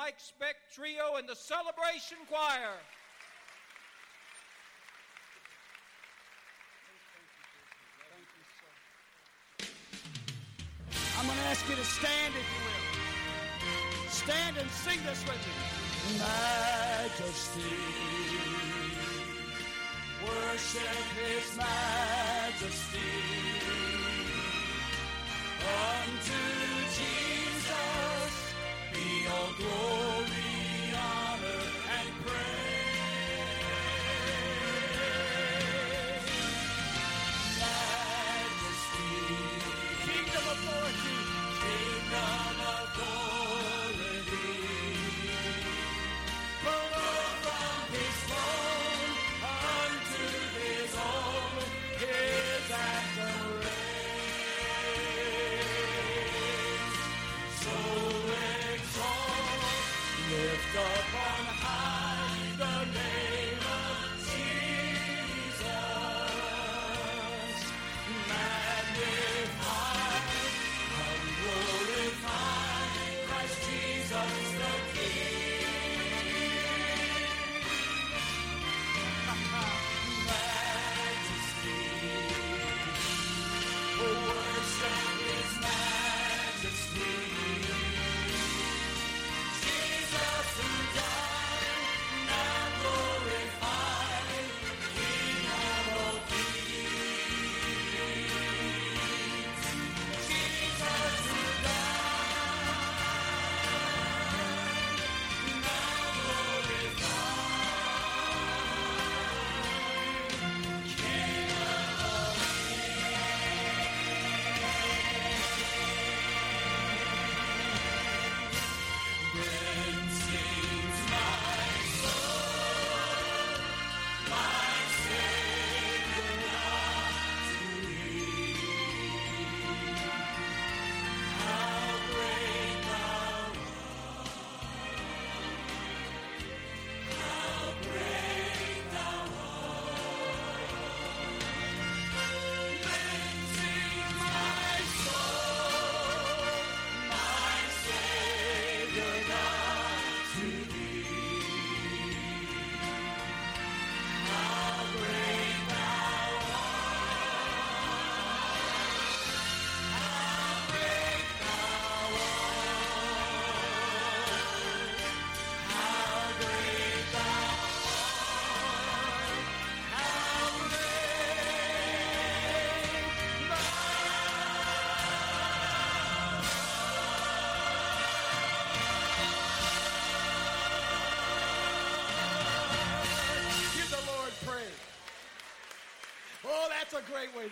Mike Speck Trio and the Celebration Choir. I'm going to ask you to stand, if you will. Stand and sing this with me. Majesty, worship His Majesty unto Jesus glory.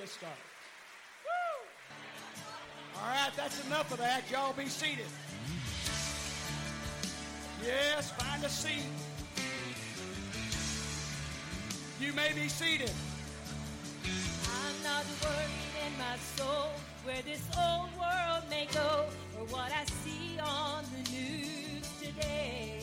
Woo! All right, that's enough of that. Y'all be seated. Yes, find a seat. You may be seated. I'm not worried in my soul where this old world may go or what I see on the news today.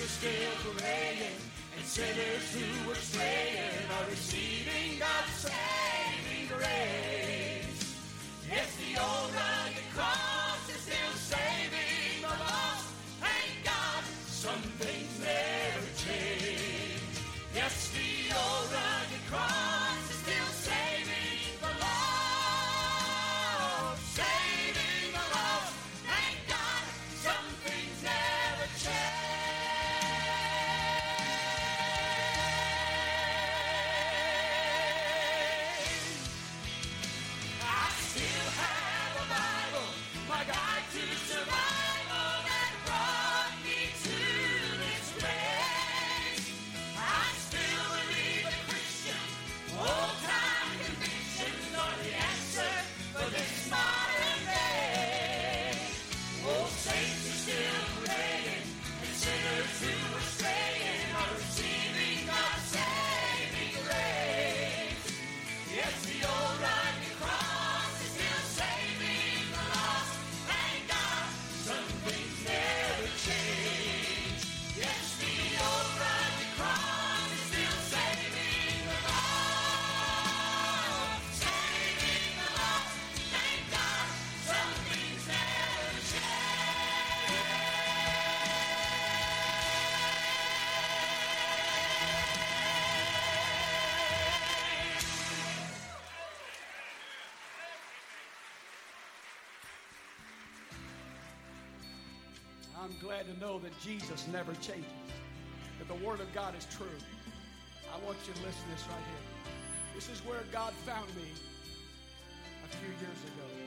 are still praying, and sinners who were straying are receiving God's saving grace. Yes, the Almighty. Jesus never changes, that the Word of God is true. I want you to listen to this right here. This is where God found me a few years ago.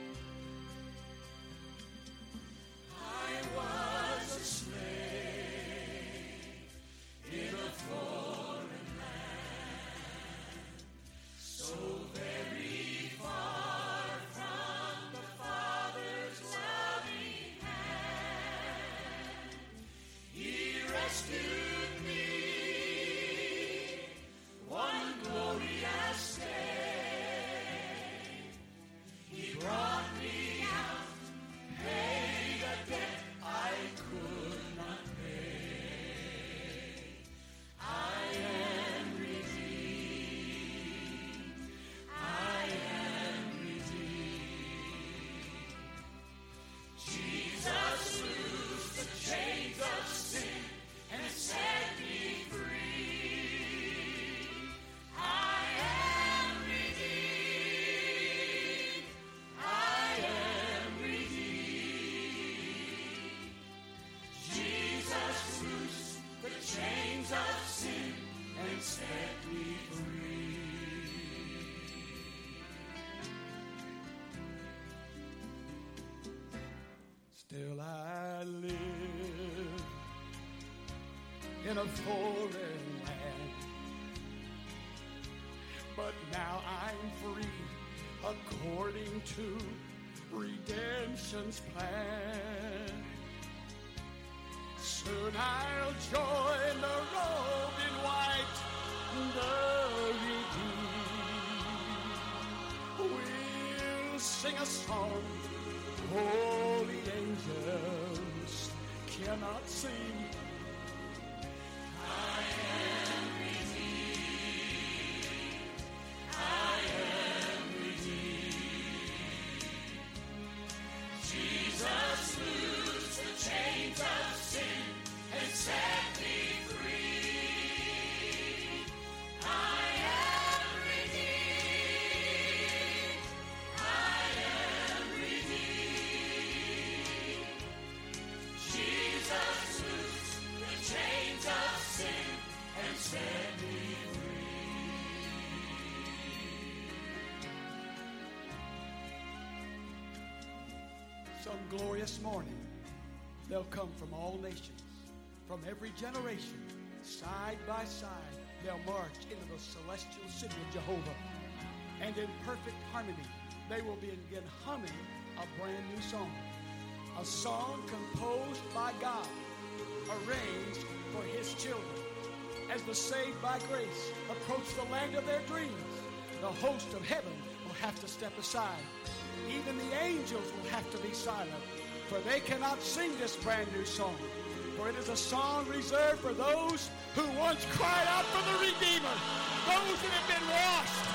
A foreign land. But now I'm free according to redemption's plan. Soon I'll join the robe in white, the redeemed. We'll sing a song holy angels cannot sing. Glorious morning, they'll come from all nations, from every generation, side by side. They'll march into the celestial city of Jehovah. And in perfect harmony, they will begin humming a brand new song. A song composed by God, arranged for his children. As the saved by grace approach the land of their dreams, the host of heaven will have to step aside. Even the angels will have to be silent, for they cannot sing this brand new song. For it is a song reserved for those who once cried out for the Redeemer, those that have been washed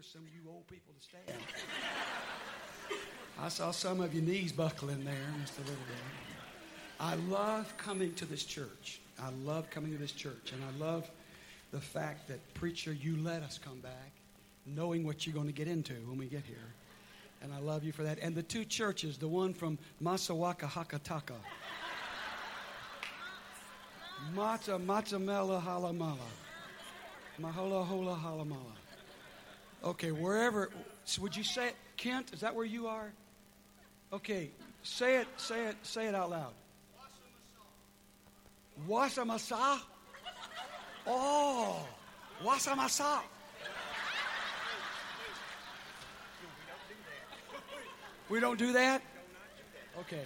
for some of you old people to stand. I saw some of your knees buckling there just a little bit. I love coming to this church. I love coming to this church. And I love the fact that, preacher, you let us come back knowing what you're going to get into when we get here. And I love you for that. And the two churches, the one from Masawaka Hakataka. Mata Matamela Halamala. Mahola Hola Halamala. Okay, wherever. So would you say it? Kent, is that where you are? Okay, say it, say it, say it out loud. Wasamasa? Oh, Wasamasa. We don't do that? Okay.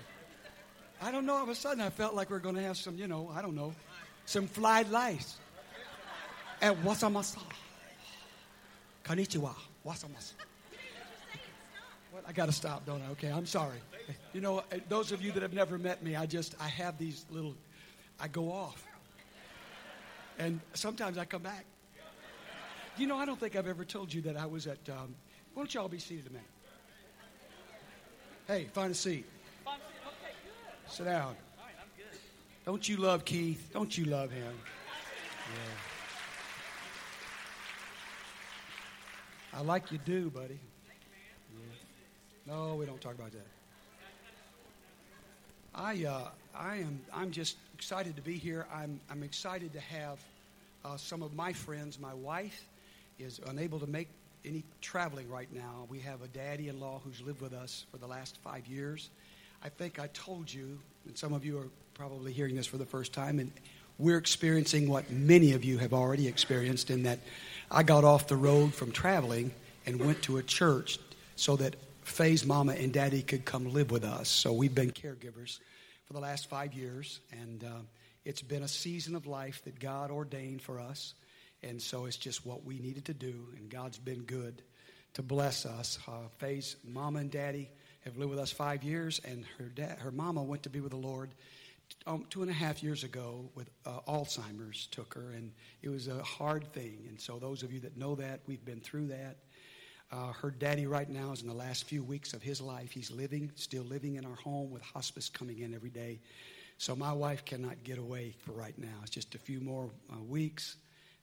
I don't know. All of a sudden, I felt like we are going to have some, you know, I don't know, some fried lice. At wasamasa. Konnichiwa. Wasamasa. What? I got to stop, don't I? Okay, I'm sorry. You know, uh, those of you that have never met me, I just, I have these little, I go off. And sometimes I come back. You know, I don't think I've ever told you that I was at, um, why don't y'all be seated a minute? Hey, find a seat. Sit down. Don't you love Keith? Don't you love him? Yeah. I like you do, buddy. Yeah. No, we don't talk about that. I, uh, I am, I'm just excited to be here. I'm, I'm excited to have uh, some of my friends. My wife is unable to make any traveling right now. We have a daddy-in-law who's lived with us for the last five years. I think I told you, and some of you are probably hearing this for the first time, and we're experiencing what many of you have already experienced in that I got off the road from traveling and went to a church so that Faye's mama and daddy could come live with us. So we've been caregivers for the last five years, and uh, it's been a season of life that God ordained for us. And so it's just what we needed to do, and God's been good to bless us. Uh, Faye's mama and daddy have lived with us five years, and her dad, her mama went to be with the Lord um, two and a half years ago with uh, Alzheimer's took her, and it was a hard thing. And so, those of you that know that, we've been through that. Uh, her daddy right now is in the last few weeks of his life. He's living, still living in our home with hospice coming in every day. So my wife cannot get away for right now. It's just a few more uh, weeks.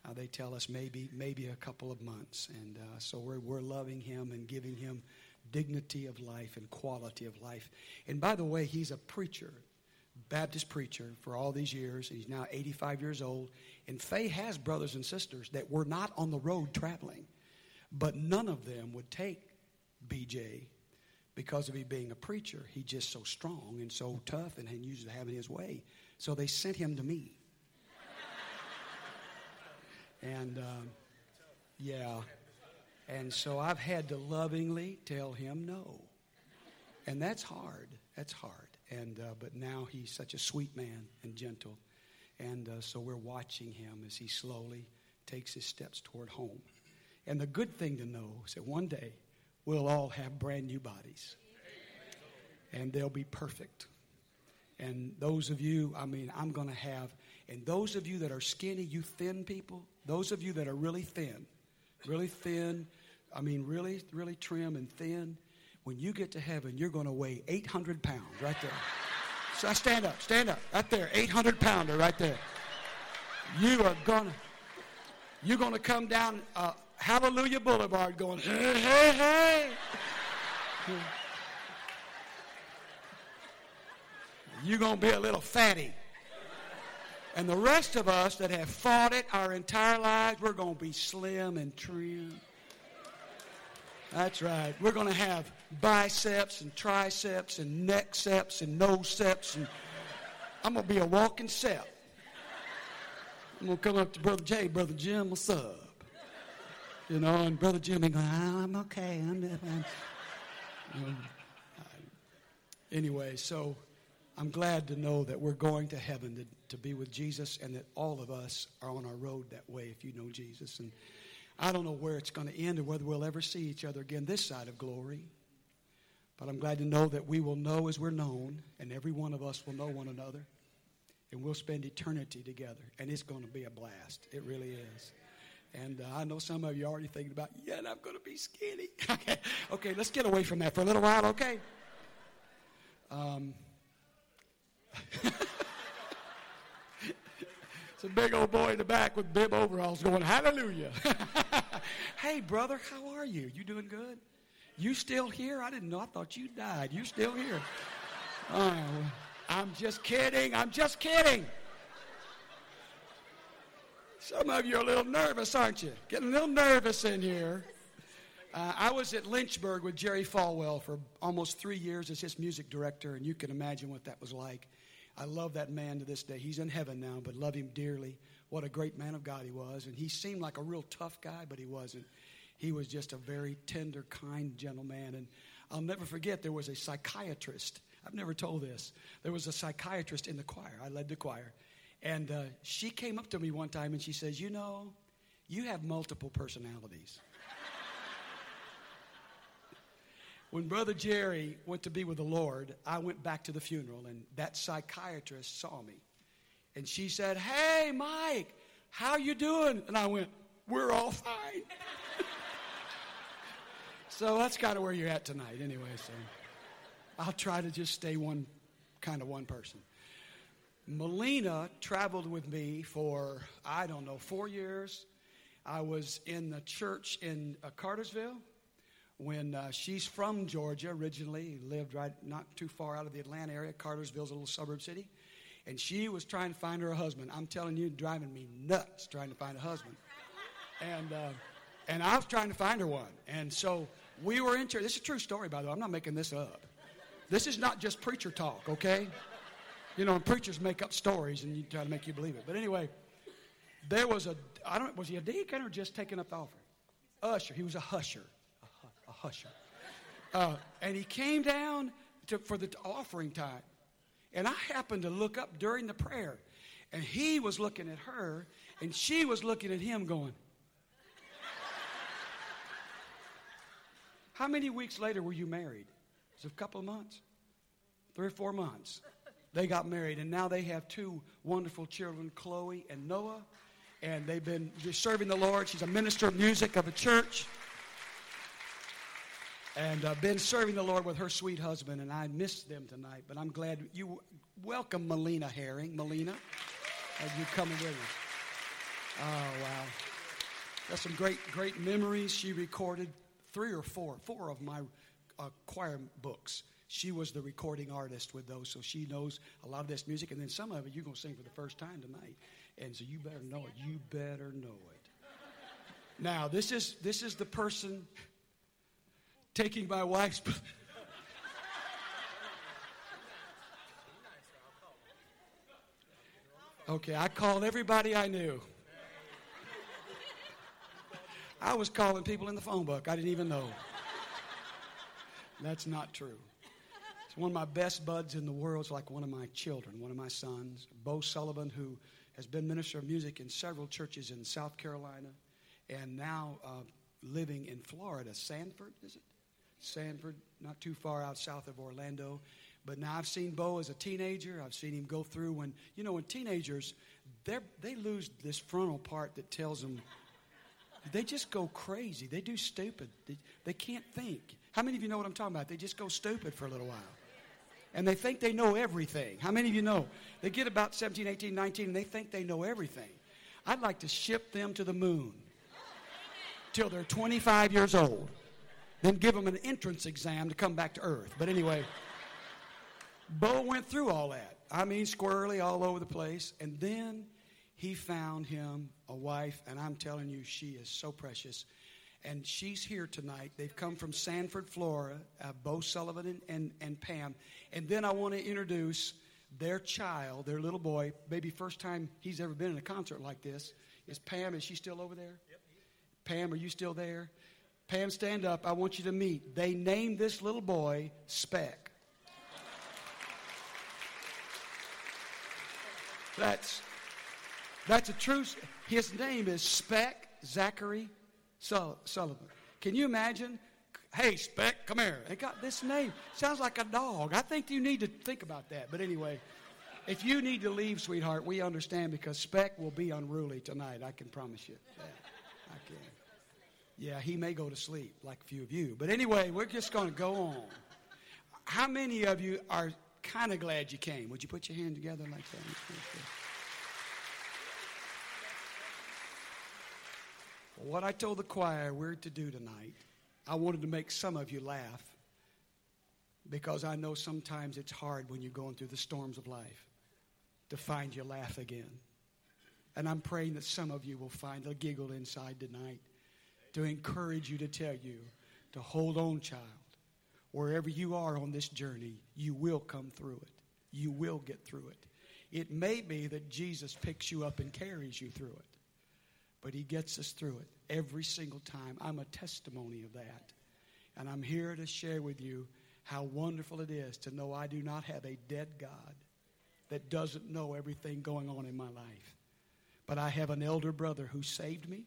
Uh, they tell us maybe maybe a couple of months, and uh, so we're we're loving him and giving him dignity of life and quality of life. And by the way, he's a preacher, Baptist preacher for all these years. He's now 85 years old, and Faye has brothers and sisters that were not on the road traveling, but none of them would take BJ because of he being a preacher. He's just so strong and so tough and, and used to having his way. So they sent him to me. and um, yeah. And so I've had to lovingly tell him no. And that's hard. That's hard. And, uh, but now he's such a sweet man and gentle. And uh, so we're watching him as he slowly takes his steps toward home. And the good thing to know is that one day we'll all have brand new bodies. And they'll be perfect. And those of you, I mean, I'm going to have, and those of you that are skinny, you thin people, those of you that are really thin, really thin, I mean, really, really trim and thin, when you get to heaven, you're going to weigh 800 pounds right there. So stand up, stand up, right there, 800 pounder right there. You are going to, you're going to come down uh, Hallelujah Boulevard going, hey, hey, hey. You're going to be a little fatty. And the rest of us that have fought it our entire lives, we're going to be slim and trim. That's right. We're going to have biceps and triceps and neck seps and nose seps. And I'm going to be a walking sep. I'm going to come up to Brother Jay, Brother Jim, what's up? You know, and Brother Jimmy going, oh, ah, I'm okay. I'm, I'm, I'm um, anyway, so I'm glad to know that we're going to heaven to, to be with Jesus and that all of us are on our road that way if you know Jesus. And I don't know where it's going to end or whether we'll ever see each other again this side of glory. But I'm glad to know that we will know as we're known, and every one of us will know one another. And we'll spend eternity together. And it's going to be a blast. It really is. And uh, I know some of you are already thinking about, yeah, I'm going to be skinny. okay, let's get away from that for a little while, okay? Um, it's a big old boy in the back with bib overalls going, hallelujah. hey, brother, how are you? You doing good? You still here? I didn't know. I thought you died. You still here? Oh, I'm just kidding. I'm just kidding. Some of you are a little nervous, aren't you? Getting a little nervous in here. Uh, I was at Lynchburg with Jerry Falwell for almost three years as his music director, and you can imagine what that was like. I love that man to this day. He's in heaven now, but love him dearly. What a great man of God he was. And he seemed like a real tough guy, but he wasn't. He was just a very tender, kind gentleman. And I'll never forget there was a psychiatrist. I've never told this. There was a psychiatrist in the choir. I led the choir. And uh, she came up to me one time and she says, You know, you have multiple personalities. when Brother Jerry went to be with the Lord, I went back to the funeral and that psychiatrist saw me. And she said, Hey, Mike, how you doing? And I went, We're all fine. so that's kind of where you're at tonight, anyway. So I'll try to just stay one kind of one person. Melina traveled with me for, I don't know, four years. I was in the church in uh, Cartersville when uh, she's from Georgia originally, lived right not too far out of the Atlanta area. Cartersville's a little suburb city. And she was trying to find her husband. I'm telling you, driving me nuts trying to find a husband. And, uh, and I was trying to find her one. And so we were into this is a true story, by the way. I'm not making this up. This is not just preacher talk, okay? You know, preachers make up stories and you try to make you believe it. But anyway, there was a, I don't, was he a deacon or just taking up the offering? Usher. He was a husher. A, a husher. Uh, and he came down to, for the offering time. And I happened to look up during the prayer. And he was looking at her, and she was looking at him going, How many weeks later were you married? It was a couple of months, three or four months. They got married, and now they have two wonderful children, Chloe and Noah. And they've been serving the Lord. She's a minister of music of a church and uh, been serving the Lord with her sweet husband, and I missed them tonight. But I'm glad you welcome Melina Herring. Melina, as you coming with us. Oh wow, that's some great great memories. She recorded three or four, four of my uh, choir books. She was the recording artist with those, so she knows a lot of this music. And then some of it you're gonna sing for the first time tonight, and so you better know it. You better know it. Now this is this is the person taking my wife's. okay, I called everybody I knew. I was calling people in the phone book I didn't even know. That's not true. It's one of my best buds in the world. It's like one of my children, one of my sons, Bo Sullivan, who has been minister of music in several churches in South Carolina and now uh, living in Florida. Sanford, is it? Sanford, not too far out south of Orlando. But now I've seen Bo as a teenager. I've seen him go through when, you know, when teenagers, they lose this frontal part that tells them they just go crazy. They do stupid. They, they can't think. How many of you know what I'm talking about? They just go stupid for a little while. And they think they know everything. How many of you know? They get about 17, 18, 19, and they think they know everything. I'd like to ship them to the moon till they're 25 years old then give them an entrance exam to come back to earth. But anyway, Bo went through all that. I mean, squirrely all over the place. And then he found him a wife, and I'm telling you, she is so precious. And she's here tonight. They've come from Sanford, Florida, uh, Bo Sullivan and, and, and Pam. And then I want to introduce their child, their little boy, maybe first time he's ever been in a concert like this, is Pam. Is she still over there? Yep. Pam, are you still there? Pam, stand up. I want you to meet. They named this little boy Speck. That's that's a true. His name is Speck Zachary Sullivan. Can you imagine? Hey, Speck, come here. They got this name. Sounds like a dog. I think you need to think about that. But anyway, if you need to leave, sweetheart, we understand because Speck will be unruly tonight. I can promise you. That. I can. Yeah, he may go to sleep like a few of you. But anyway, we're just going to go on. How many of you are kind of glad you came? Would you put your hand together like that? What I told the choir we're to do tonight, I wanted to make some of you laugh because I know sometimes it's hard when you're going through the storms of life to find your laugh again. And I'm praying that some of you will find a giggle inside tonight to encourage you to tell you to hold on, child. Wherever you are on this journey, you will come through it. You will get through it. It may be that Jesus picks you up and carries you through it, but he gets us through it every single time. I'm a testimony of that. And I'm here to share with you how wonderful it is to know I do not have a dead God that doesn't know everything going on in my life. But I have an elder brother who saved me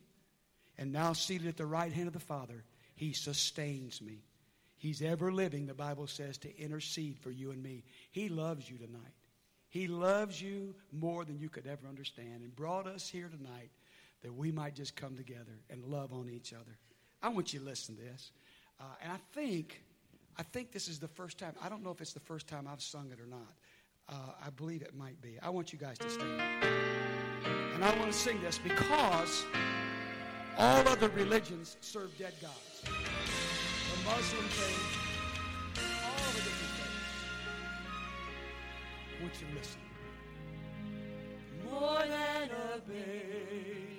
and now seated at the right hand of the Father, He sustains me. He's ever living, the Bible says, to intercede for you and me. He loves you tonight. He loves you more than you could ever understand and brought us here tonight that we might just come together and love on each other. I want you to listen to this. Uh, and I think, I think this is the first time, I don't know if it's the first time I've sung it or not. Uh, I believe it might be. I want you guys to stand. And I want to sing this because all other religions serve dead gods. The Muslim faith, all the different faiths. I want you to listen. More than a baby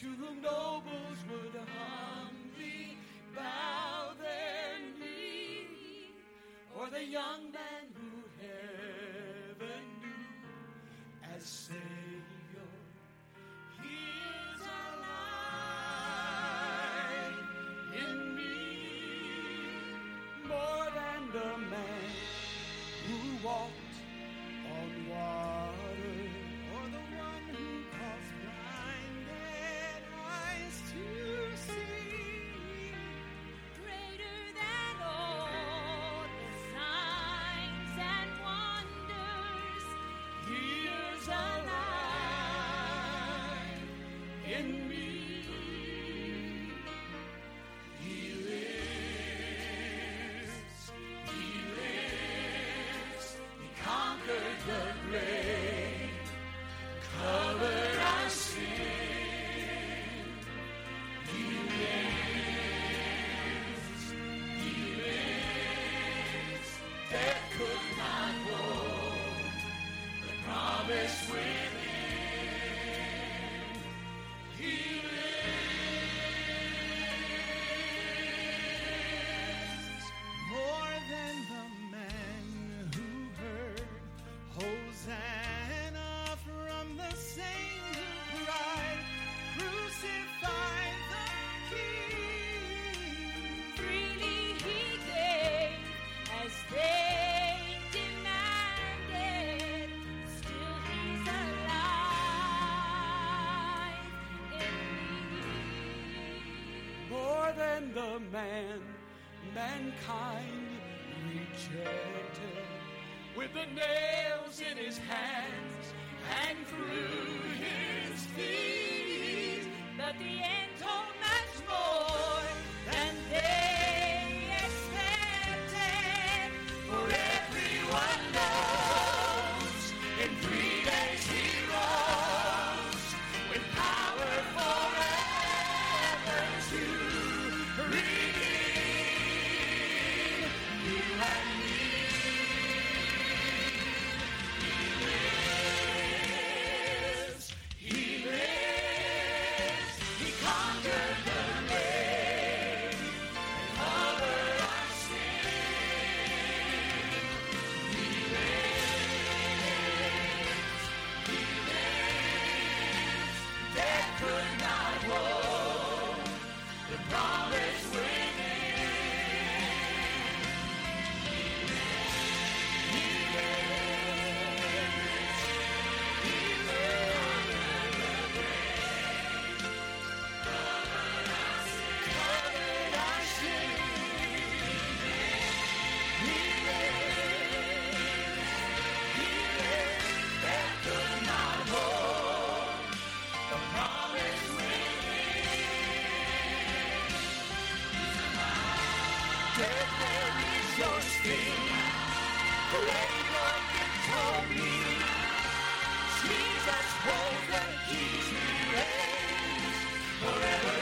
to whom nobles would humbly bow their knee, or the young man who heaven knew as Savior. the man mankind rejected with the nails in his hand. thing. way ain't gonna told me? Jesus won't let he reigns forever.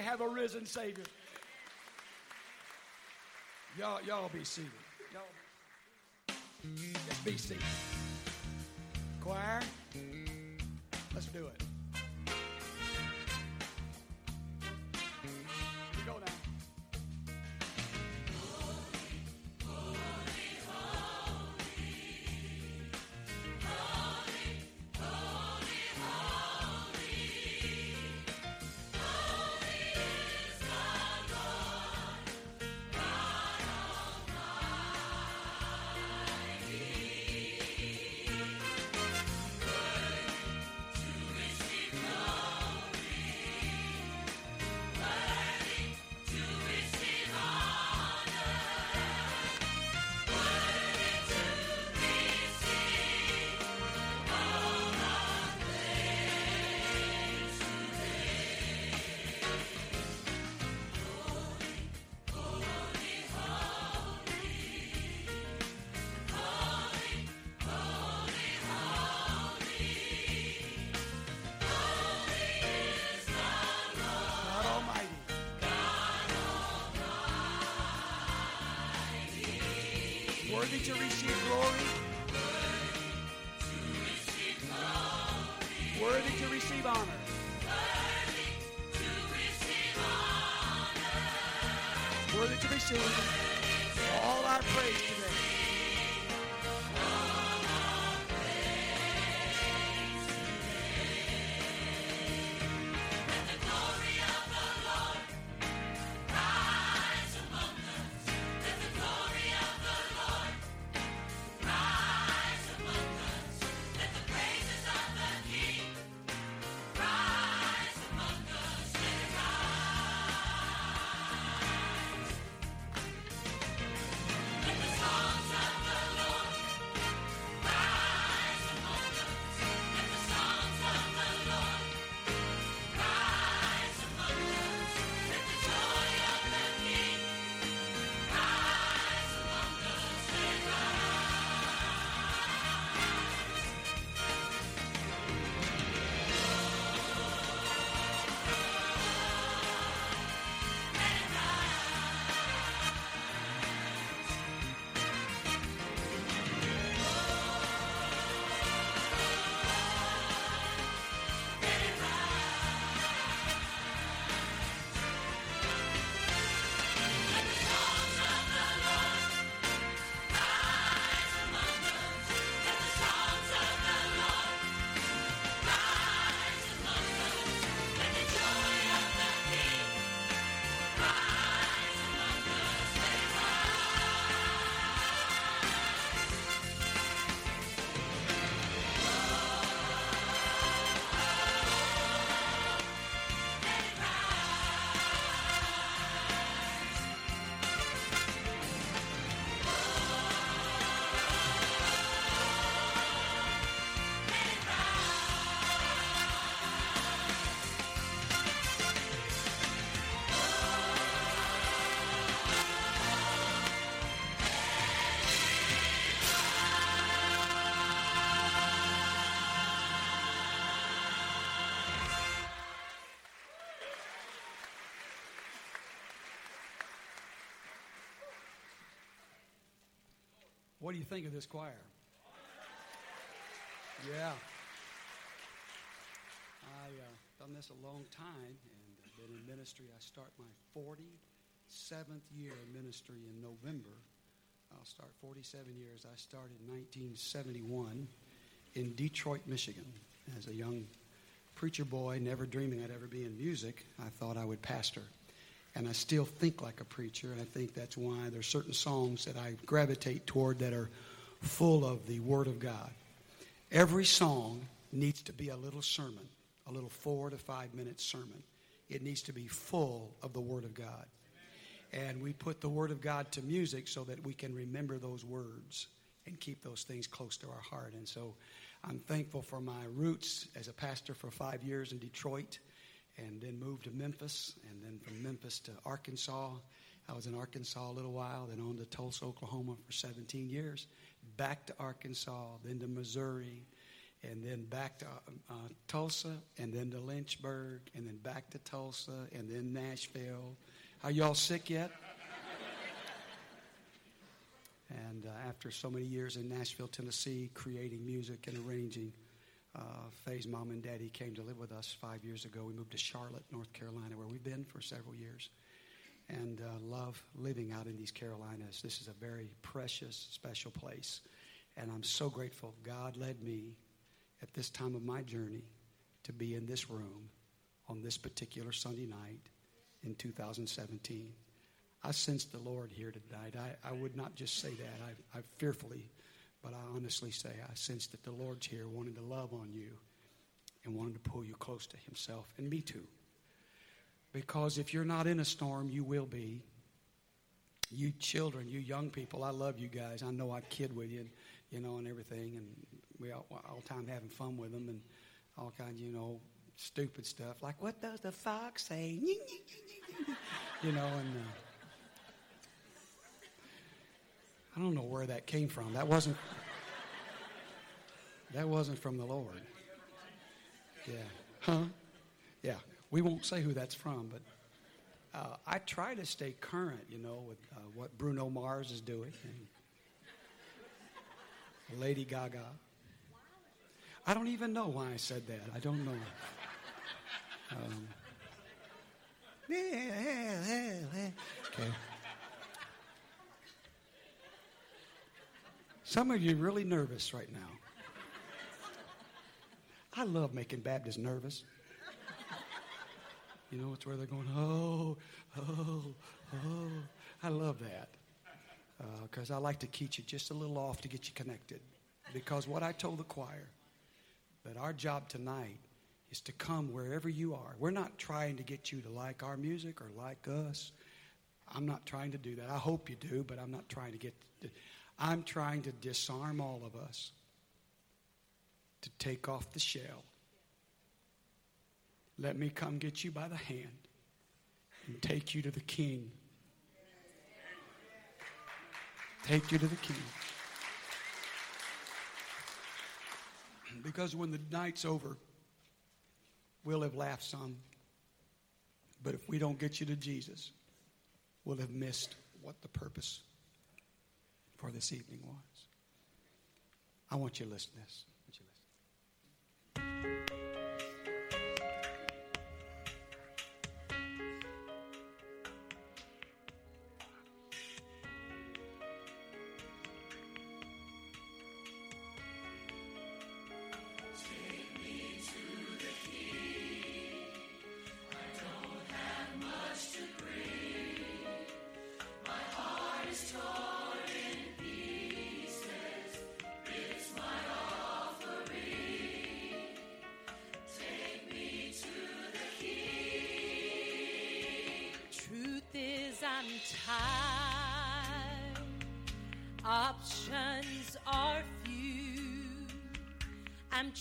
Have a risen Savior. Y'all, y'all be seated. Y'all be seated. Worthy to receive glory. Worthy to receive honor. Worthy to receive all our praise What do you think of this choir? Yeah. I uh, don't this a long time, and I've been in ministry. I start my 47th year in ministry in November. I'll start 47 years. I started in 1971 in Detroit, Michigan, as a young preacher boy, never dreaming I'd ever be in music. I thought I would pastor. And I still think like a preacher, and I think that's why there's certain songs that I gravitate toward that are full of the Word of God. Every song needs to be a little sermon, a little four to five minute sermon. It needs to be full of the Word of God. And we put the Word of God to music so that we can remember those words and keep those things close to our heart. And so I'm thankful for my roots as a pastor for five years in Detroit and then moved to Memphis and then from Memphis to Arkansas. I was in Arkansas a little while, then on to Tulsa, Oklahoma for 17 years, back to Arkansas, then to Missouri, and then back to uh, Tulsa, and then to Lynchburg, and then back to Tulsa, and then Nashville. Are y'all sick yet? and uh, after so many years in Nashville, Tennessee, creating music and arranging, uh, Faye's mom and daddy came to live with us five years ago. We moved to Charlotte, North Carolina, where we've been for several years, and uh, love living out in these Carolinas. This is a very precious, special place, and I'm so grateful God led me at this time of my journey to be in this room on this particular Sunday night in 2017. I sense the Lord here tonight. I, I would not just say that. I, I fearfully, but I honestly say I sense that the Lord's here wanting to love on you and wanting to pull you close to Himself, and me too. Because if you're not in a storm, you will be. You children, you young people, I love you guys. I know I kid with you, and, you know, and everything, and we all, all time having fun with them and all kinds, you know, stupid stuff like what does the fox say? you know, and. Uh, I don't know where that came from. That wasn't that wasn't from the Lord. Yeah. Huh? Yeah. We won't say who that's from, but uh, I try to stay current, you know, with uh, what Bruno Mars is doing and Lady Gaga. I don't even know why I said that. I don't know. Um, okay. Some of you are really nervous right now. I love making Baptists nervous. You know, it's where they're going, oh, oh, oh. I love that. Because uh, I like to keep you just a little off to get you connected. Because what I told the choir, that our job tonight is to come wherever you are. We're not trying to get you to like our music or like us. I'm not trying to do that. I hope you do, but I'm not trying to get. To, I'm trying to disarm all of us to take off the shell. Let me come get you by the hand and take you to the King. Take you to the King. Because when the night's over, we'll have laughed some. But if we don't get you to Jesus, we'll have missed what the purpose for this evening was. I want you to listen to this.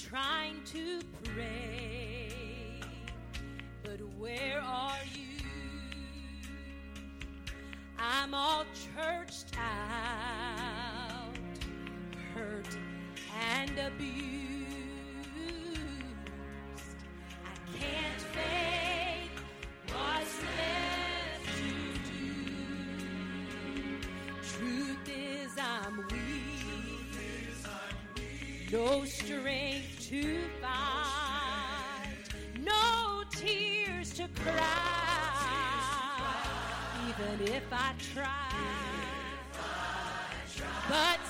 Trying to pray, but where are you? I'm all churched out, hurt and abused. I can't fake what's left to do. Truth is, I'm weak. No strength to find, no tears to cry, even if I try. But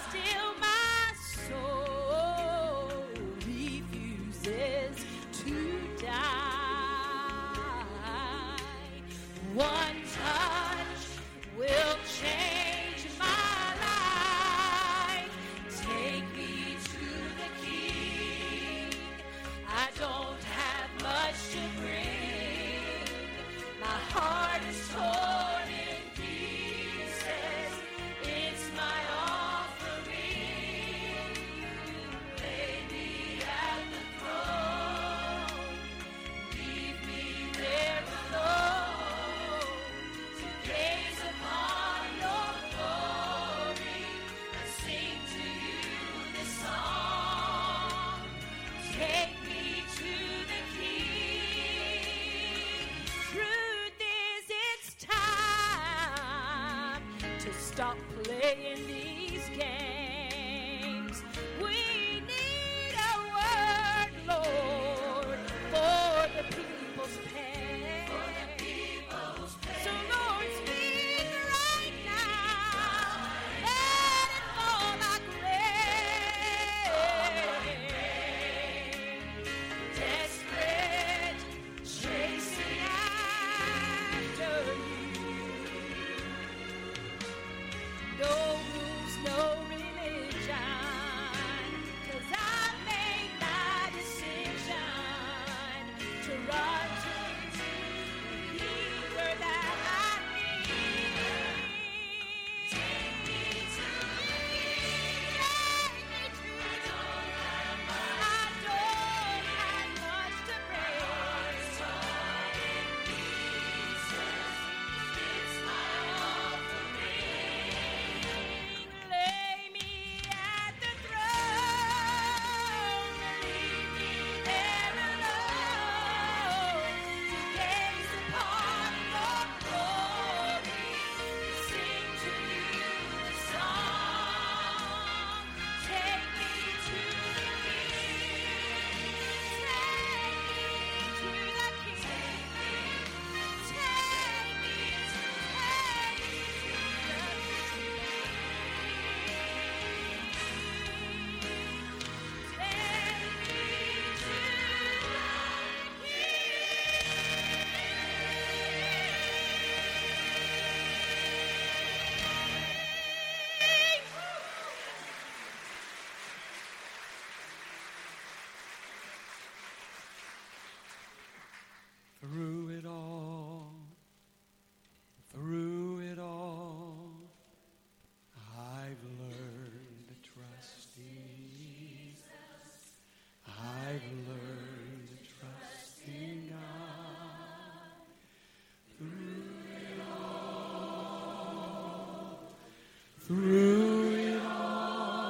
through it all,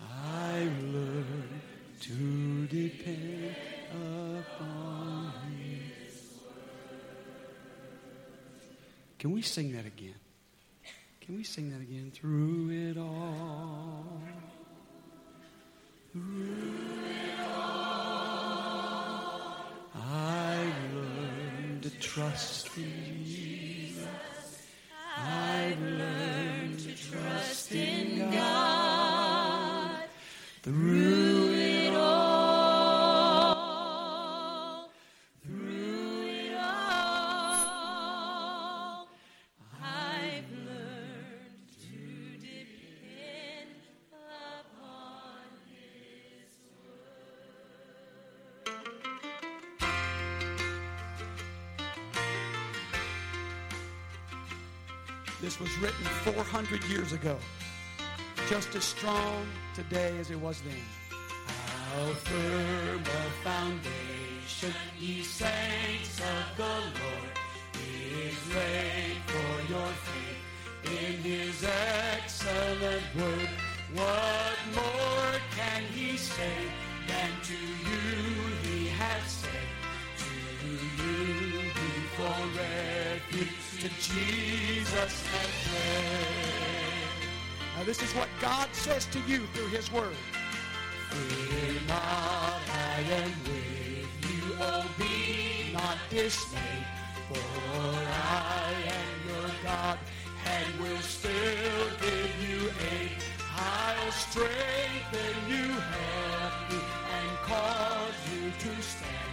I've learned to depend upon His Can we sing that again? Can we sing that again? Through it all. Through it all. I've learned to trust in Jesus. Was written 400 years ago. Just as strong today as it was then. How firm a foundation, ye saints of the Lord, is laid for your faith in his excellent word. What more can he say than to you he has said? To you he for refuge to Jesus and pray. Now this is what God says to you through his word. Fear not, I am with you. Oh, be not dismayed, for I am your God and will still give you aid. I'll strengthen you, help you, and cause you to stand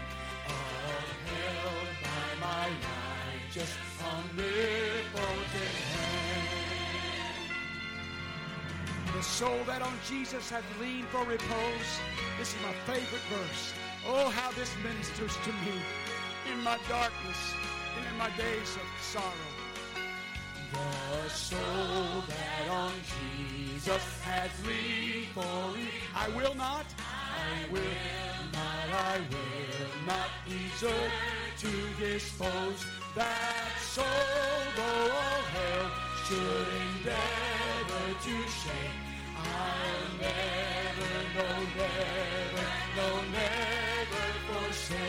upheld by my righteous The soul that on Jesus hath leaned for repose. This is my favorite verse. Oh, how this ministers to me in my darkness and in my days of sorrow. The soul that on Jesus hath leaned for repose. I will not. I will not. I will not desert to dispose that soul. Though all hell should endeavor to shake. I'll never, no, never, no, never forsake.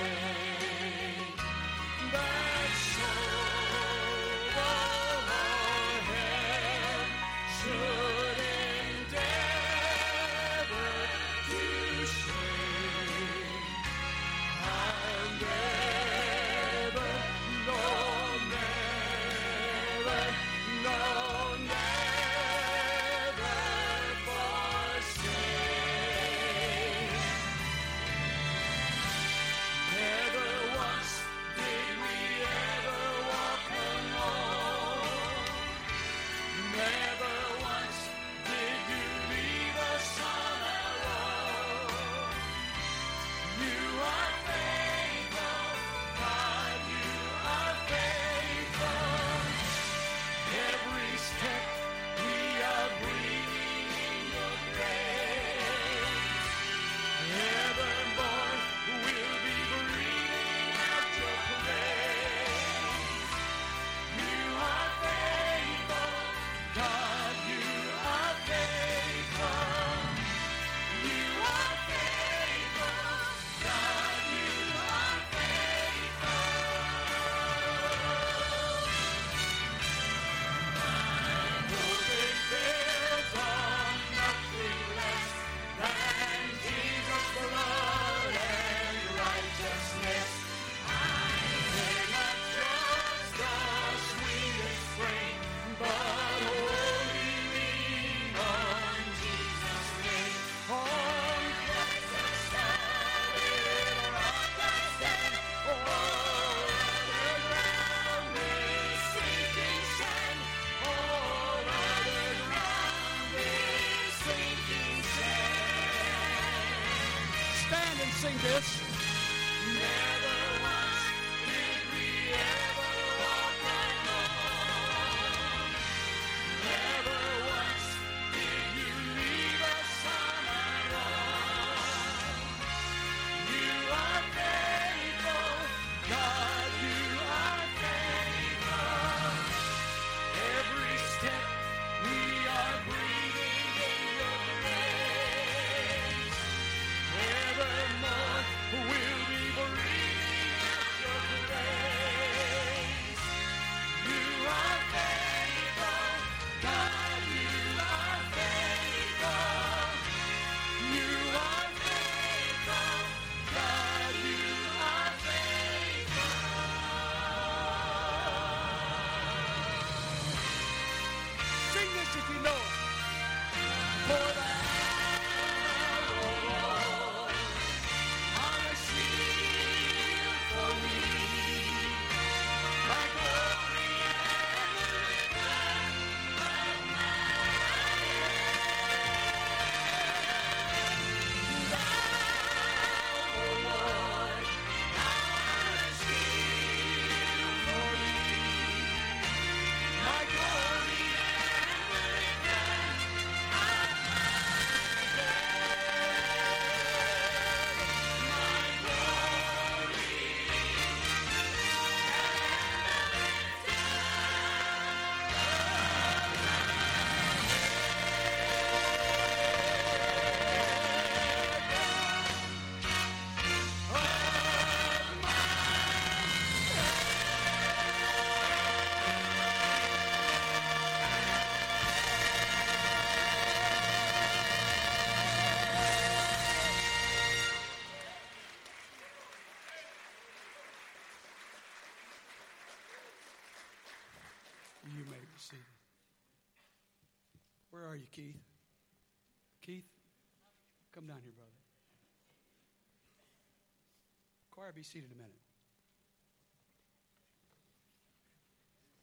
Be seated a minute.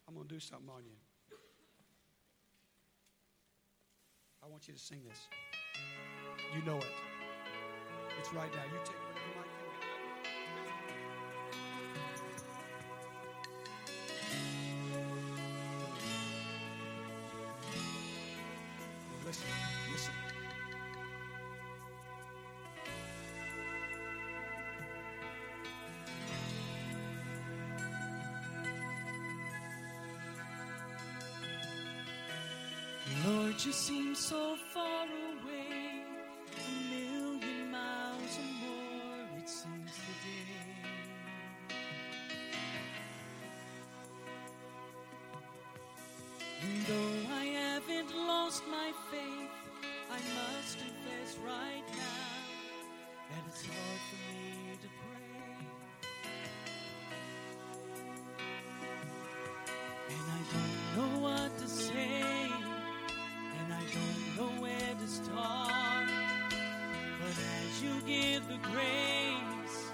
I'm going to do something on you. I want you to sing this. You know it. It's right now. You take might Lord, you seem so far away, a million miles or more, it seems today. And though I haven't lost my faith, I must confess right now that it's hard for me to pray. And I don't know what to say, know where to start. But as you give the grace,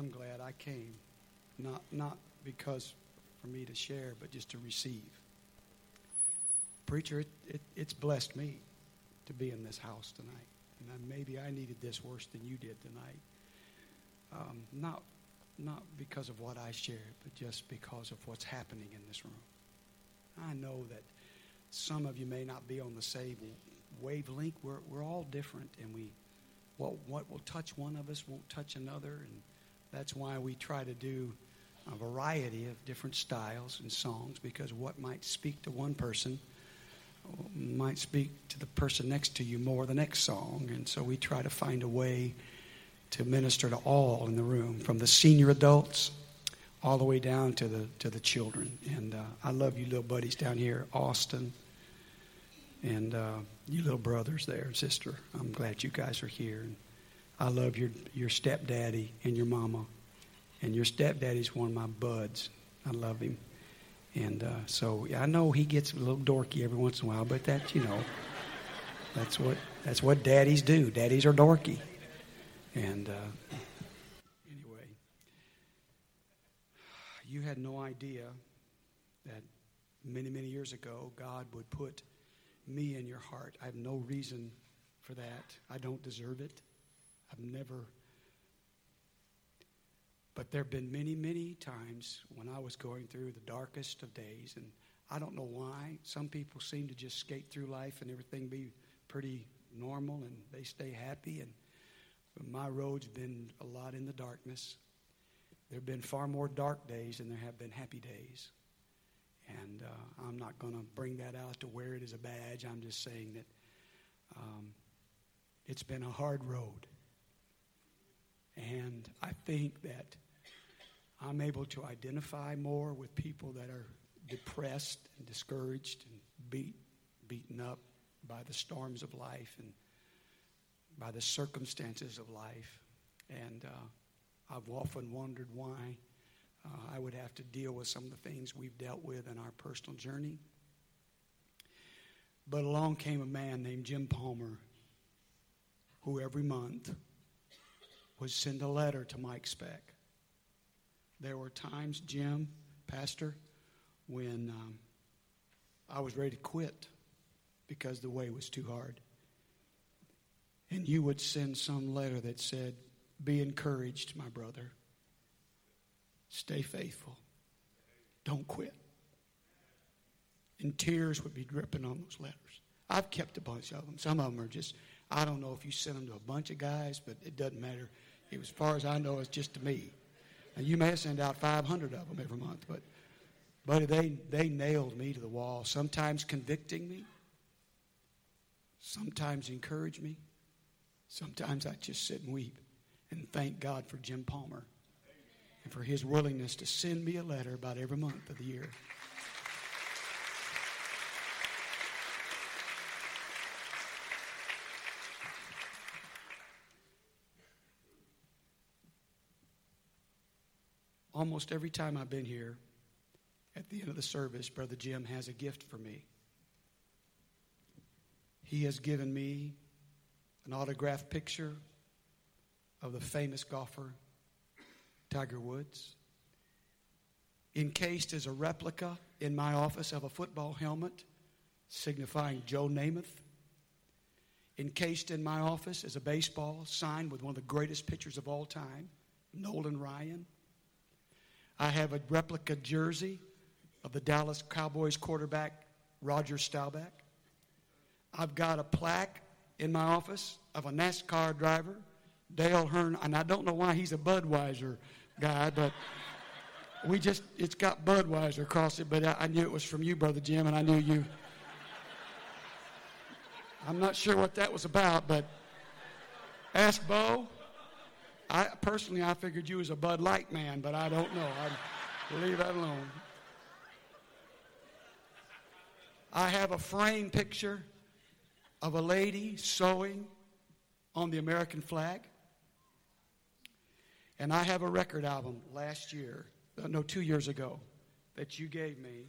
I'm glad I came, not not because for me to share, but just to receive. Preacher, it, it, it's blessed me to be in this house tonight, and I, maybe I needed this worse than you did tonight. Um, not not because of what I shared, but just because of what's happening in this room. I know that some of you may not be on the same wavelength. We're, we're all different, and we what what will touch one of us won't touch another, and That's why we try to do a variety of different styles and songs because what might speak to one person might speak to the person next to you more the next song. And so we try to find a way to minister to all in the room, from the senior adults all the way down to the to the children. And uh, I love you, little buddies down here, Austin, and uh, you little brothers there, sister. I'm glad you guys are here. And I love your your stepdaddy and your mama, and your stepdaddy's one of my buds. I love him. And uh, so I know he gets a little dorky every once in a while, but that you know, that's what that's what daddies do. Daddies are dorky. And uh, anyway, you had no idea that many many years ago God would put me in your heart. I have no reason for that. I don't deserve it. I've never. But there have been many, many times when I was going through the darkest of days, and I don't know why. Some people seem to just skate through life and everything be pretty normal and they stay happy. And my road's been a lot in the darkness. There have been far more dark days than there have been happy days. And uh, I'm not going to bring that out to wear it as a badge. I'm just saying that um, it's been a hard road. And I think that I'm able to identify more with people that are depressed and discouraged and beat, beaten up by the storms of life and by the circumstances of life. And uh, I've often wondered why uh, I would have to deal with some of the things we've dealt with in our personal journey. But along came a man named Jim Palmer who every month would send a letter to Mike Speck. There were times, Jim, Pastor, when um, I was ready to quit because the way was too hard. And you would send some letter that said, Be encouraged, my brother. Stay faithful. Don't quit. And tears would be dripping on those letters. I've kept a bunch of them. Some of them are just, I don't know if you sent them to a bunch of guys, but it doesn't matter. As far as I know, it's just to me. And you may send out 500 of them every month, but, buddy, they, they nailed me to the wall, sometimes convicting me, sometimes encourage me, sometimes I just sit and weep and thank God for Jim Palmer and for his willingness to send me a letter about every month of the year. Almost every time I've been here, at the end of the service, Brother Jim has a gift for me. He has given me an autographed picture of the famous golfer Tiger Woods, encased as a replica in my office of a football helmet signifying Joe Namath, encased in my office is a baseball signed with one of the greatest pitchers of all time, Nolan Ryan. I have a replica jersey of the Dallas Cowboys quarterback, Roger Staubach. I've got a plaque in my office of a NASCAR driver, Dale Earnhardt, and I don't know why he's a Budweiser guy, but we just, it's got Budweiser across it, but I, I knew it was from you, Brother Jim, and I knew you. I'm not sure what that was about, but ask Bo. I personally, I figured you was a Bud Light man, but I don't know. I leave that alone. I have a frame picture of a lady sewing on the American flag. And I have a record album last year, uh, no, two years ago, that you gave me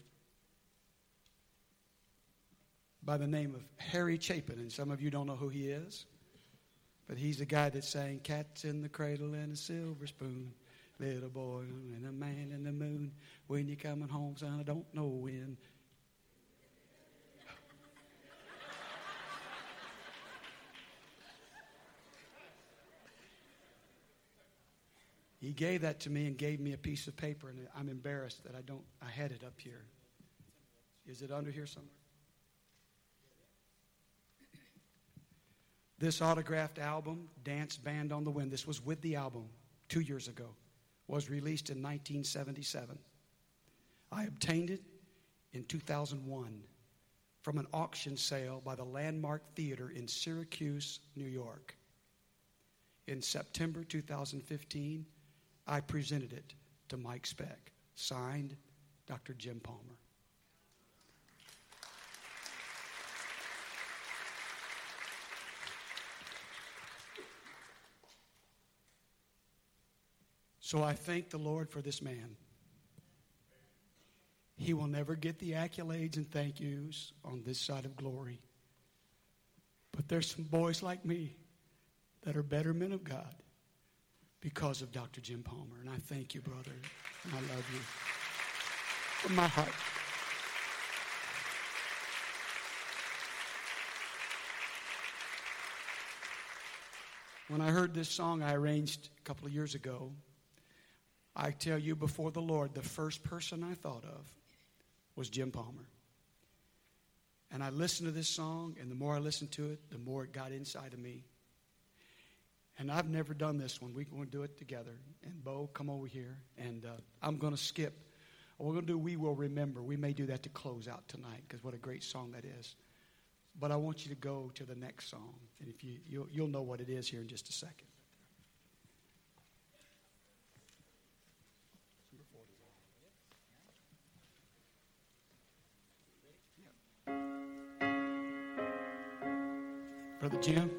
by the name of Harry Chapin. And some of you don't know who he is, but he's the guy that sang Cats in the Cradle and a Silver Spoon. Little boy and a man in the moon. When you're coming home, son, I don't know when. He gave that to me and gave me a piece of paper, and I'm embarrassed that I don't. I had it up here. Is it under here somewhere? This autographed album, Dance Band on the Wind, this was with the album two years ago. was released in 1977. I obtained it in 2001 from an auction sale by the Landmark Theater in Syracuse, New York. In September 2015, I presented it to Mike Speck, signed Dr. Jim Palmer. So I thank the Lord for this man. He will never get the accolades and thank yous on this side of glory. But there's some boys like me that are better men of God because of Dr. Jim Palmer. And I thank you, brother. And I love you from my heart. When I heard this song I arranged a couple of years ago, I tell you before the Lord, the first person I thought of was Jim Palmer. And I listened to this song, and the more I listened to it, the more it got inside of me. And I've never done this one. We're going to do it together. And Bo, come over here. And uh, I'm going to skip. We're going to do, we will remember. We may do that to close out tonight because what a great song that is. But I want you to go to the next song. And if you, you'll, you'll know what it is here in just a second. Brother Jim,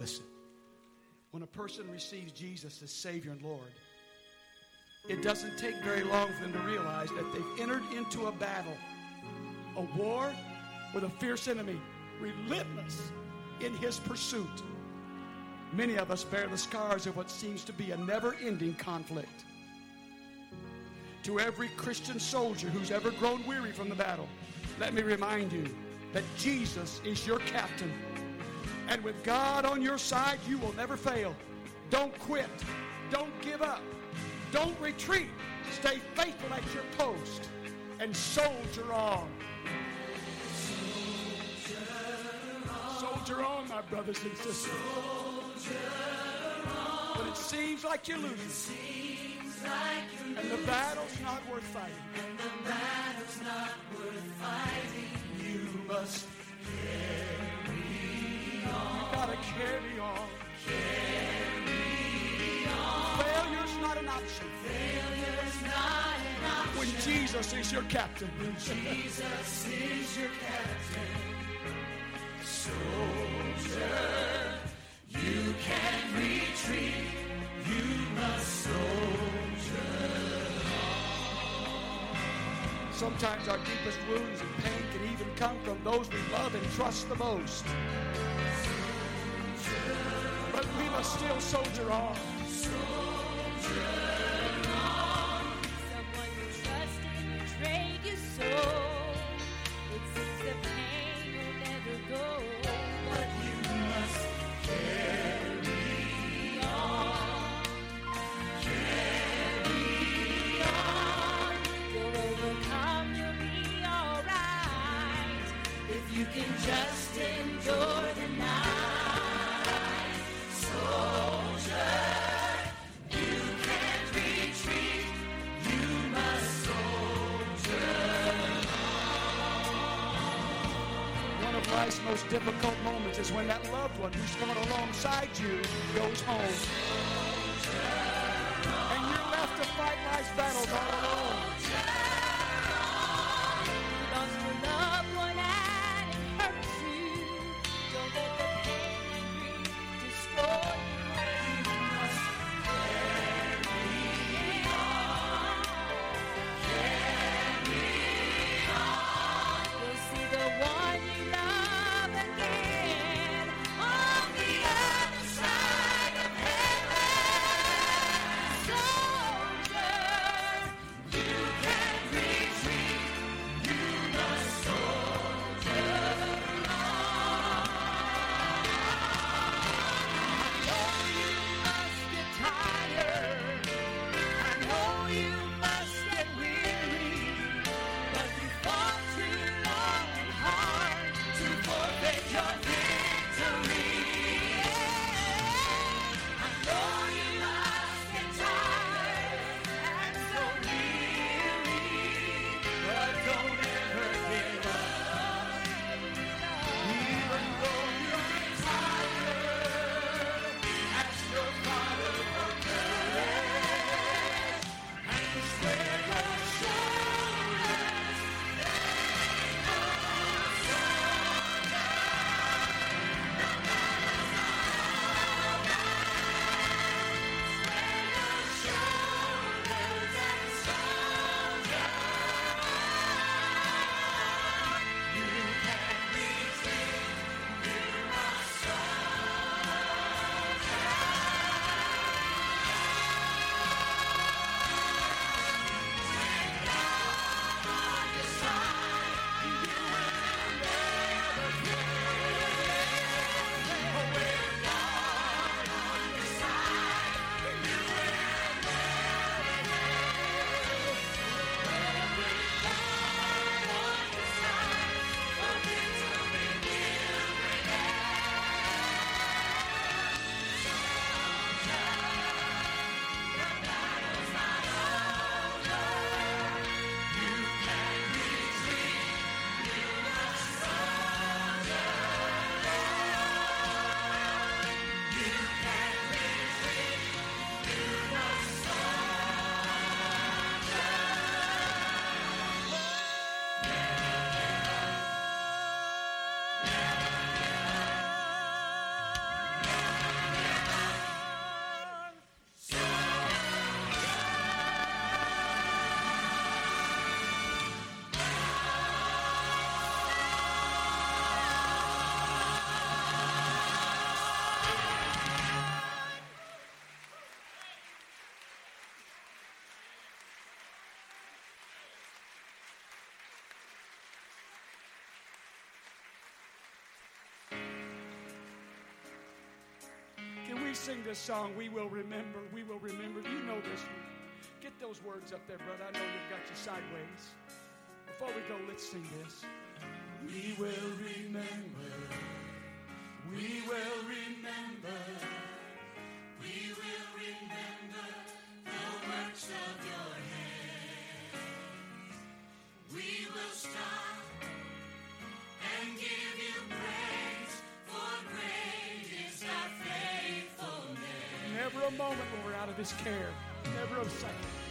listen. When a person receives Jesus as Savior and Lord, it doesn't take very long for them to realize that they've entered into a battle, a war with a fierce enemy, relentless in his pursuit. Many of us bear the scars of what seems to be a never ending conflict. To every Christian soldier who's ever grown weary from the battle, let me remind you that Jesus is your captain. And with God on your side, you will never fail. Don't quit. Don't give up. Don't retreat. Stay faithful at your post and soldier on. Soldier on, my brothers and sisters. But it seems like you're losing. And the battle's not worth fighting. And the battle's not worth fighting. You must carry on. You gotta carry on. Carry on. Failure's not an option. Failure's not an option. When Jesus is your captain. When Jesus is your captain. Soldier, you can retreat. Sometimes our deepest wounds and pain can even come from those we love and trust the most. But we must still soldier on. Someone life's most difficult moments is when that loved one who's fought alongside you goes home. And you're left to fight life's battles all alone. sing this song, we will remember, we will remember. You know this one. Get those words up there, brother. I know you've got you sideways. Before we go, let's sing this. We will remember. We will moment when we're out of His care, never a second.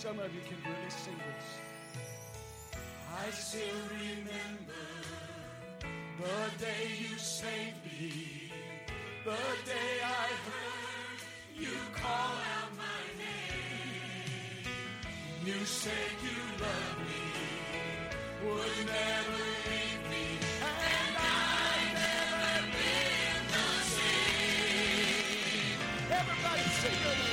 Some of you can really sing this. I still remember the day you saved me, the day I heard you call out my name. You said you loved me, would never leave me, and I've never been the same. Everybody sing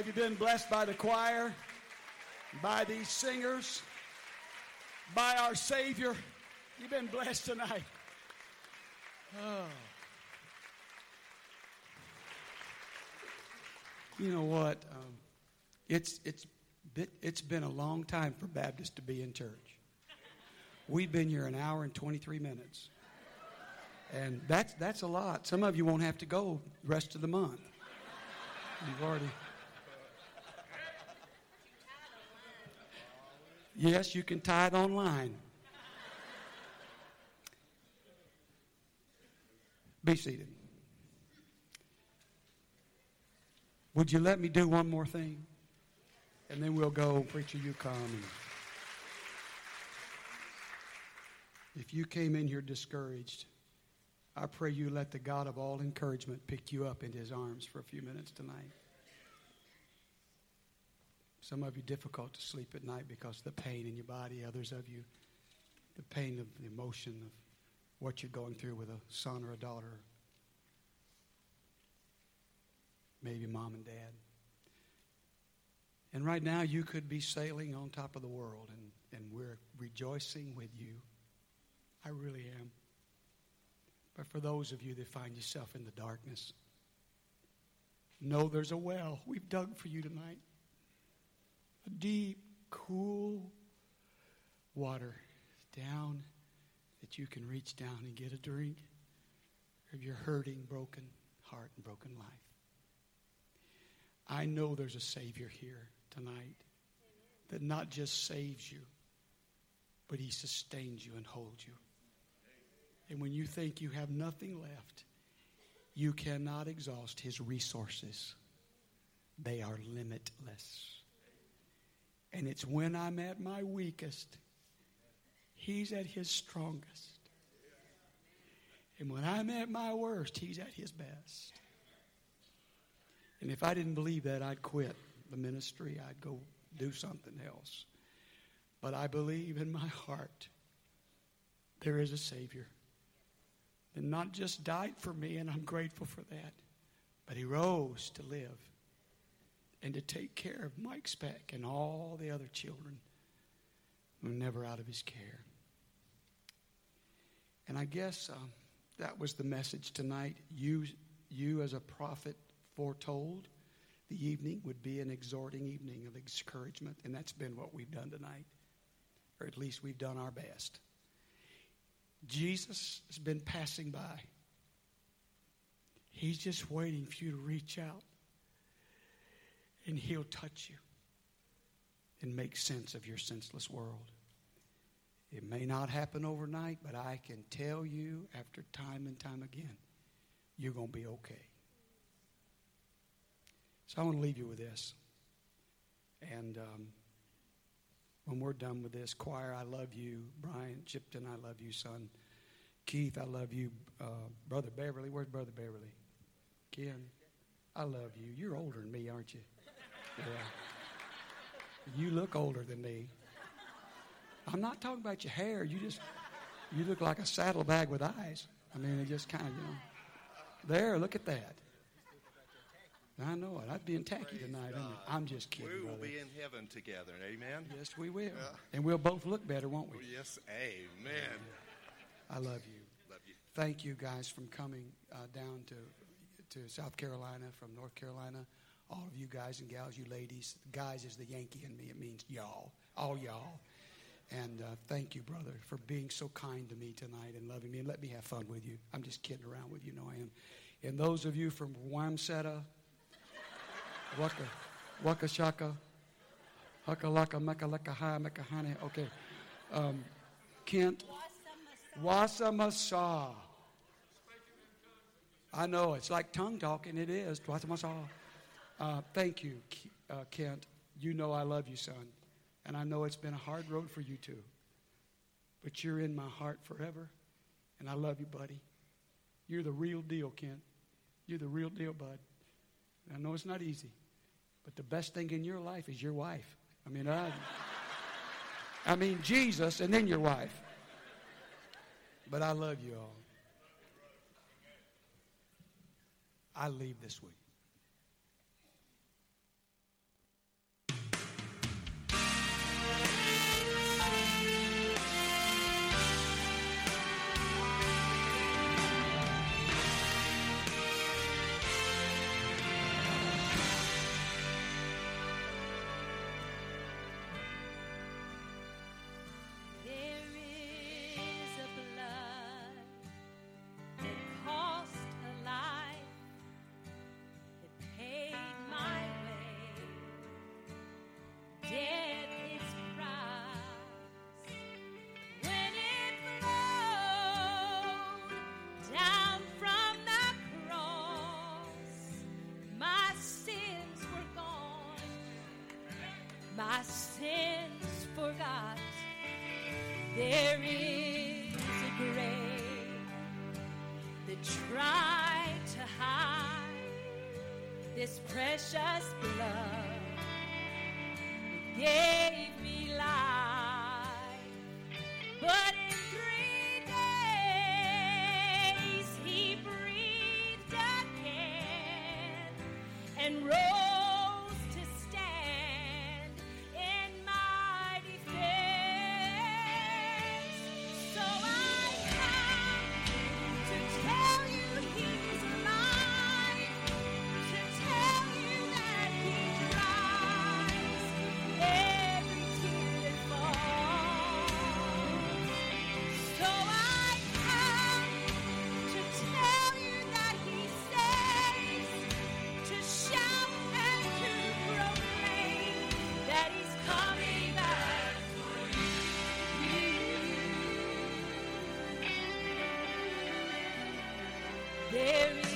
Have you been blessed by the choir, by these singers, by our Savior? You've been blessed tonight. Oh. You know what? Um, it's, it's, it's been a long time for Baptists to be in church. We've been here an hour and 23 minutes. And that's, that's a lot. Some of you won't have to go the rest of the month. You've already. Yes, you can tie it online. Be seated. Would you let me do one more thing? And then we'll go. Preacher, you come. And if you came in here discouraged, I pray you let the God of all encouragement pick you up in his arms for a few minutes tonight. Some of you difficult to sleep at night because of the pain in your body. Others of you, the pain of the emotion of what you're going through with a son or a daughter. Maybe mom and dad. And right now, you could be sailing on top of the world, and, and we're rejoicing with you. I really am. But for those of you that find yourself in the darkness, know there's a well we've dug for you tonight. Deep, cool water down that you can reach down and get a drink of your hurting, broken heart and broken life. I know there's a Savior here tonight that not just saves you, but He sustains you and holds you. And when you think you have nothing left, you cannot exhaust His resources. They are limitless. And it's when I'm at my weakest, He's at His strongest. And when I'm at my worst, He's at His best. And if I didn't believe that, I'd quit the ministry, I'd go do something else. But I believe in my heart there is a Savior that not just died for me, and I'm grateful for that, but He rose to live and to take care of Mike Speck and all the other children who are never out of His care. And I guess um, that was the message tonight. You, you as a prophet foretold the evening would be an exhorting evening of encouragement, and that's been what we've done tonight, or at least we've done our best. Jesus has been passing by. He's just waiting for you to reach out, and He'll touch you and make sense of your senseless world. It may not happen overnight, but I can tell you after time and time again, you're going to be okay. So I want to leave you with this. And um, when we're done with this, choir, I love you. Brian Chipton, I love you, son. Keith, I love you. Uh, Brother Beverly, where's Brother Beverly? Ken, I love you. You're older than me, aren't you? Yeah. You look older than me. I'm not talking about your hair. You just, you look like a saddlebag with eyes. I mean, it just kind of, you know. There, look at that. I know it. I'd be in tacky tonight. I'm just kidding, We will brother. be in heaven together. Amen. Yes, we will. And we'll both look better, won't we? Yes. Amen. I love you. Love you. Thank you guys from coming uh, down to to South Carolina from North Carolina. All of you guys and gals, you ladies. Guys is the Yankee in me. It means y'all, all y'all. And uh, thank you, brother, for being so kind to me tonight and loving me and let me have fun with you. I'm just kidding around with you, know I am. And those of you from Wamsetta, Waka, Waka Shaka, Haka Laka, Meka Laka Ha, Meka Hane. Okay. Um, Kent, Wasa Masa. I know, it's like tongue talking. It is. Wasa Masa. Uh, thank you, uh, Kent. You know I love you, son. And I know it's been a hard road for you too. But you're in my heart forever. And I love you, buddy. You're the real deal, Kent. You're the real deal, bud. I know it's not easy. But the best thing in your life is your wife. I mean, I, I mean Jesus and then your wife. But I love you all. I leave this week. There is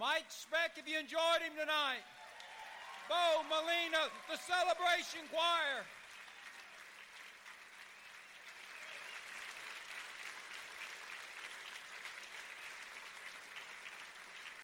Mike Speck, if you enjoyed him tonight. Bo Molina, the celebration choir.